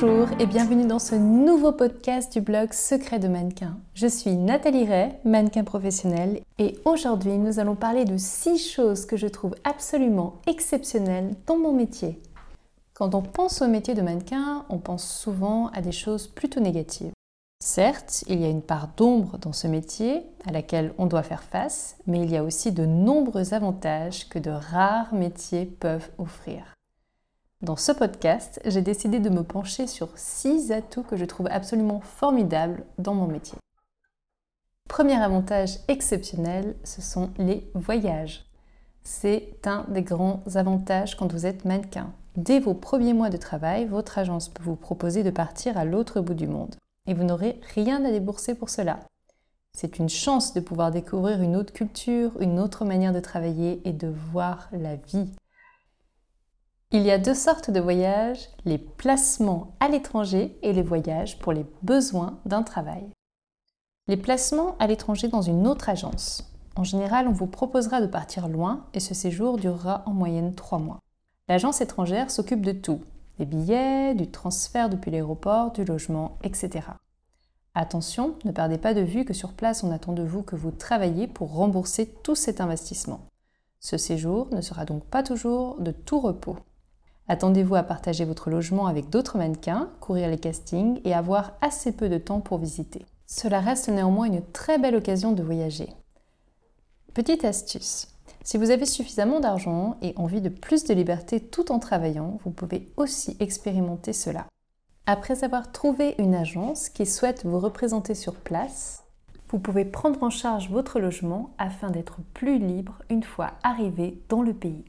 Bonjour et bienvenue dans ce nouveau podcast du blog Secret de mannequin. Je suis Nathalie Ray, mannequin professionnel, et aujourd'hui nous allons parler de 6 choses que je trouve absolument exceptionnelles dans mon métier. Quand on pense au métier de mannequin, on pense souvent à des choses plutôt négatives. Certes, il y a une part d'ombre dans ce métier à laquelle on doit faire face, mais il y a aussi de nombreux avantages que de rares métiers peuvent offrir. Dans ce podcast, j'ai décidé de me pencher sur six atouts que je trouve absolument formidables dans mon métier. Premier avantage exceptionnel, ce sont les voyages. C'est un des grands avantages quand vous êtes mannequin. Dès vos premiers mois de travail, votre agence peut vous proposer de partir à l'autre bout du monde. Et vous n'aurez rien à débourser pour cela. C'est une chance de pouvoir découvrir une autre culture, une autre manière de travailler et de voir la vie. Il y a deux sortes de voyages, les placements à l'étranger et les voyages pour les besoins d'un travail. Les placements à l'étranger dans une autre agence. En général, on vous proposera de partir loin et ce séjour durera en moyenne trois mois. L'agence étrangère s'occupe de tout, des billets, du transfert depuis l'aéroport, du logement, etc. Attention, ne perdez pas de vue que sur place, on attend de vous que vous travaillez pour rembourser tout cet investissement. Ce séjour ne sera donc pas toujours de tout repos. Attendez-vous à partager votre logement avec d'autres mannequins, courir les castings et avoir assez peu de temps pour visiter. Cela reste néanmoins une très belle occasion de voyager. Petite astuce. Si vous avez suffisamment d'argent et envie de plus de liberté tout en travaillant, vous pouvez aussi expérimenter cela. Après avoir trouvé une agence qui souhaite vous représenter sur place, vous pouvez prendre en charge votre logement afin d'être plus libre une fois arrivé dans le pays.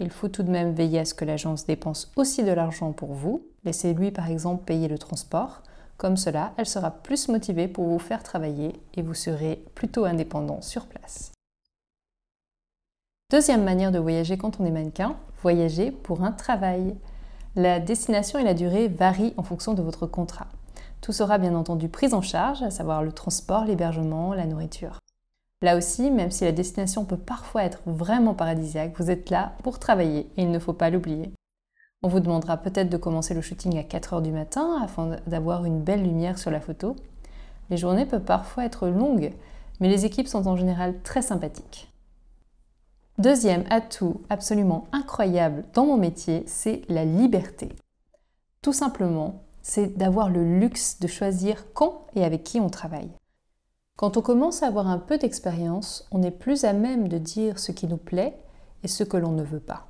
Il faut tout de même veiller à ce que l'agence dépense aussi de l'argent pour vous. Laissez-lui par exemple payer le transport. Comme cela, elle sera plus motivée pour vous faire travailler et vous serez plutôt indépendant sur place. Deuxième manière de voyager quand on est mannequin, voyager pour un travail. La destination et la durée varient en fonction de votre contrat. Tout sera bien entendu pris en charge, à savoir le transport, l'hébergement, la nourriture. Là aussi, même si la destination peut parfois être vraiment paradisiaque, vous êtes là pour travailler et il ne faut pas l'oublier. On vous demandera peut-être de commencer le shooting à 4 heures du matin afin d'avoir une belle lumière sur la photo. Les journées peuvent parfois être longues, mais les équipes sont en général très sympathiques. Deuxième atout absolument incroyable dans mon métier, c'est la liberté. Tout simplement, c'est d'avoir le luxe de choisir quand et avec qui on travaille. Quand on commence à avoir un peu d'expérience, on est plus à même de dire ce qui nous plaît et ce que l'on ne veut pas.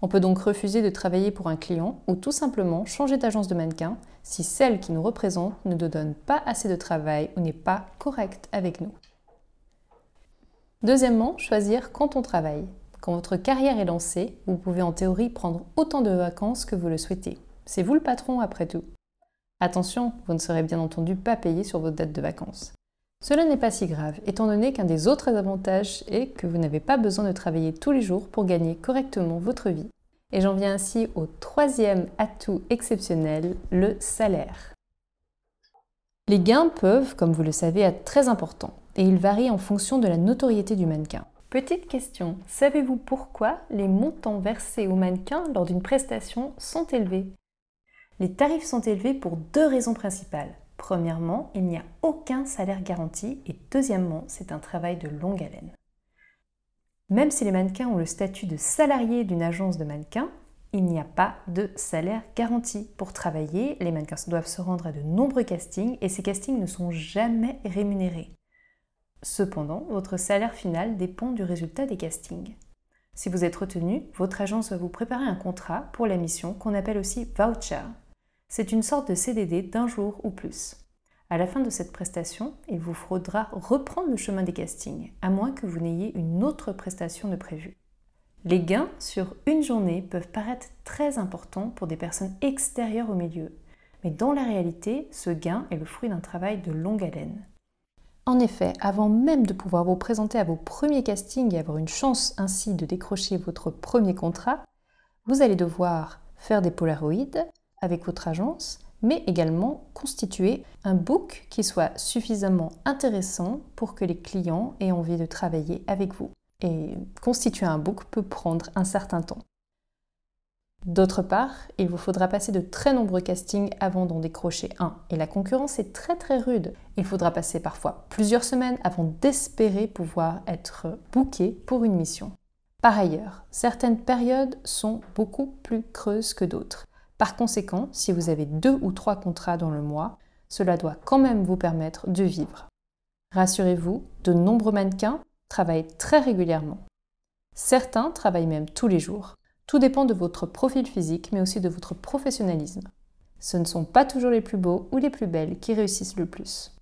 On peut donc refuser de travailler pour un client ou tout simplement changer d'agence de mannequin si celle qui nous représente ne nous donne pas assez de travail ou n'est pas correcte avec nous. Deuxièmement, choisir quand on travaille. Quand votre carrière est lancée, vous pouvez en théorie prendre autant de vacances que vous le souhaitez. C'est vous le patron après tout. Attention, vous ne serez bien entendu pas payé sur votre date de vacances. Cela n'est pas si grave, étant donné qu'un des autres avantages est que vous n'avez pas besoin de travailler tous les jours pour gagner correctement votre vie. Et j'en viens ainsi au troisième atout exceptionnel, le salaire. Les gains peuvent, comme vous le savez, être très importants, et ils varient en fonction de la notoriété du mannequin. Petite question, savez-vous pourquoi les montants versés aux mannequins lors d'une prestation sont élevés? Les tarifs sont élevés pour deux raisons principales. Premièrement, il n'y a aucun salaire garanti et deuxièmement, c'est un travail de longue haleine. Même si les mannequins ont le statut de salarié d'une agence de mannequins, il n'y a pas de salaire garanti. Pour travailler, les mannequins doivent se rendre à de nombreux castings et ces castings ne sont jamais rémunérés. Cependant, votre salaire final dépend du résultat des castings. Si vous êtes retenu, votre agence va vous préparer un contrat pour la mission qu'on appelle aussi voucher, c'est une sorte de CDD d'un jour ou plus. À la fin de cette prestation, il vous faudra reprendre le chemin des castings, à moins que vous n'ayez une autre prestation de prévue. Les gains sur une journée peuvent paraître très importants pour des personnes extérieures au milieu, mais dans la réalité, ce gain est le fruit d'un travail de longue haleine. En effet, avant même de pouvoir vous présenter à vos premiers castings et avoir une chance ainsi de décrocher votre premier contrat, vous allez devoir faire des polaroïdes, avec votre agence, mais également constituer un book qui soit suffisamment intéressant pour que les clients aient envie de travailler avec vous. Et constituer un book peut prendre un certain temps. D'autre part, il vous faudra passer de très nombreux castings avant d'en décrocher un, et la concurrence est très très rude. Il faudra passer parfois plusieurs semaines avant d'espérer pouvoir être booké pour une mission. Par ailleurs, certaines périodes sont beaucoup plus creuses que d'autres. Par conséquent, si vous avez deux ou trois contrats dans le mois, cela doit quand même vous permettre de vivre. Rassurez-vous, de nombreux mannequins travaillent très régulièrement. Certains travaillent même tous les jours. Tout dépend de votre profil physique, mais aussi de votre professionnalisme. Ce ne sont pas toujours les plus beaux ou les plus belles qui réussissent le plus.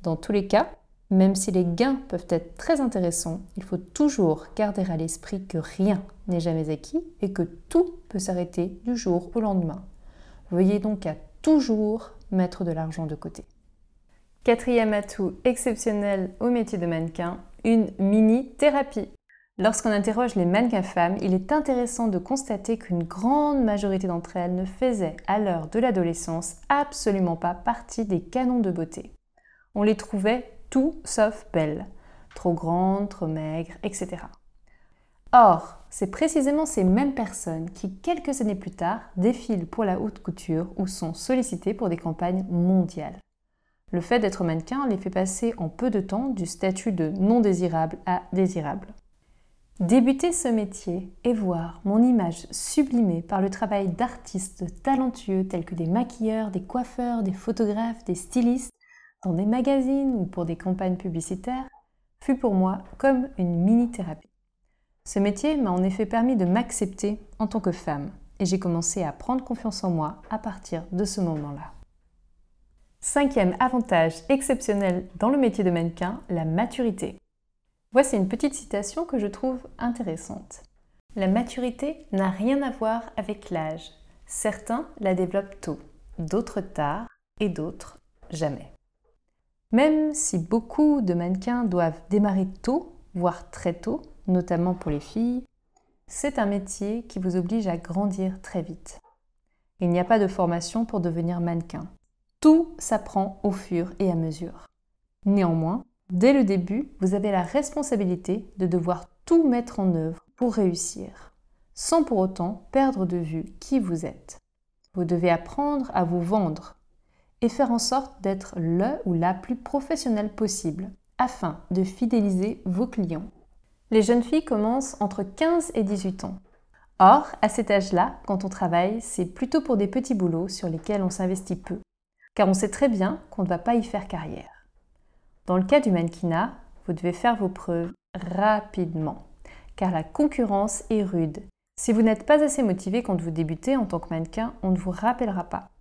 Dans tous les cas, même si les gains peuvent être très intéressants, il faut toujours garder à l'esprit que rien n'est jamais acquis et que tout peut s'arrêter du jour au lendemain. Veuillez donc à toujours mettre de l'argent de côté. Quatrième atout exceptionnel au métier de mannequin, une mini-thérapie. Lorsqu'on interroge les mannequins femmes, il est intéressant de constater qu'une grande majorité d'entre elles ne faisaient, à l'heure de l'adolescence, absolument pas partie des canons de beauté. On les trouvait tout sauf belles, trop grandes, trop maigres, etc. Or, c'est précisément ces mêmes personnes qui, quelques années plus tard, défilent pour la haute couture ou sont sollicitées pour des campagnes mondiales. Le fait d'être mannequin les fait passer en peu de temps du statut de non désirable à désirable. Débuter ce métier et voir mon image sublimée par le travail d'artistes talentueux tels que des maquilleurs, des coiffeurs, des photographes, des stylistes, dans des magazines ou pour des campagnes publicitaires, fut pour moi comme une mini-thérapie. Ce métier m'a en effet permis de m'accepter en tant que femme et j'ai commencé à prendre confiance en moi à partir de ce moment-là. Cinquième avantage exceptionnel dans le métier de mannequin, la maturité. Voici une petite citation que je trouve intéressante. La maturité n'a rien à voir avec l'âge. Certains la développent tôt, d'autres tard et d'autres jamais. Même si beaucoup de mannequins doivent démarrer tôt, voire très tôt, notamment pour les filles, c'est un métier qui vous oblige à grandir très vite. Il n'y a pas de formation pour devenir mannequin. Tout s'apprend au fur et à mesure. Néanmoins, Dès le début, vous avez la responsabilité de devoir tout mettre en œuvre pour réussir, sans pour autant perdre de vue qui vous êtes. Vous devez apprendre à vous vendre et faire en sorte d'être le ou la plus professionnelle possible afin de fidéliser vos clients. Les jeunes filles commencent entre 15 et 18 ans. Or, à cet âge-là, quand on travaille, c'est plutôt pour des petits boulots sur lesquels on s'investit peu, car on sait très bien qu'on ne va pas y faire carrière. Dans le cas du mannequinat, vous devez faire vos preuves rapidement, car la concurrence est rude. Si vous n'êtes pas assez motivé quand vous débutez en tant que mannequin, on ne vous rappellera pas.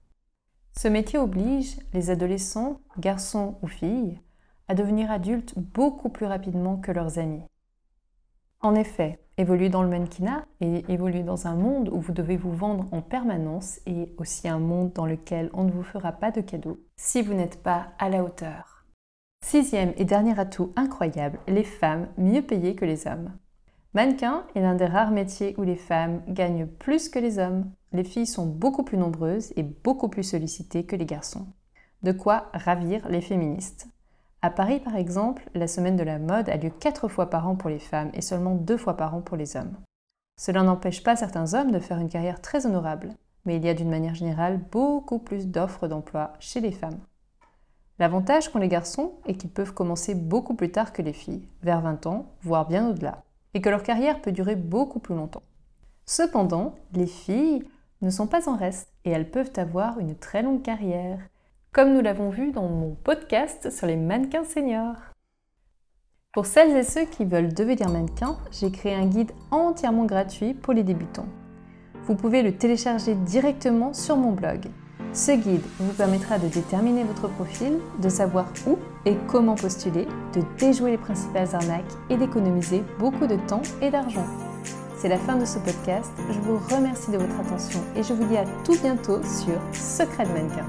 Ce métier oblige les adolescents, garçons ou filles, à devenir adultes beaucoup plus rapidement que leurs amis. En effet, évoluer dans le mannequinat et évoluer dans un monde où vous devez vous vendre en permanence et aussi un monde dans lequel on ne vous fera pas de cadeaux si vous n'êtes pas à la hauteur. Sixième et dernier atout incroyable, les femmes mieux payées que les hommes. Mannequin est l'un des rares métiers où les femmes gagnent plus que les hommes. Les filles sont beaucoup plus nombreuses et beaucoup plus sollicitées que les garçons. De quoi ravir les féministes. À Paris, par exemple, la semaine de la mode a lieu quatre fois par an pour les femmes et seulement deux fois par an pour les hommes. Cela n'empêche pas certains hommes de faire une carrière très honorable, mais il y a d'une manière générale beaucoup plus d'offres d'emploi chez les femmes. L'avantage qu'ont les garçons est qu'ils peuvent commencer beaucoup plus tard que les filles, vers 20 ans, voire bien au-delà, et que leur carrière peut durer beaucoup plus longtemps. Cependant, les filles ne sont pas en reste et elles peuvent avoir une très longue carrière, comme nous l'avons vu dans mon podcast sur les mannequins seniors. Pour celles et ceux qui veulent devenir mannequins, j'ai créé un guide entièrement gratuit pour les débutants. Vous pouvez le télécharger directement sur mon blog ce guide vous permettra de déterminer votre profil, de savoir où et comment postuler, de déjouer les principales arnaques et d'économiser beaucoup de temps et d'argent. C'est la fin de ce podcast. Je vous remercie de votre attention et je vous dis à tout bientôt sur Secret de mannequin.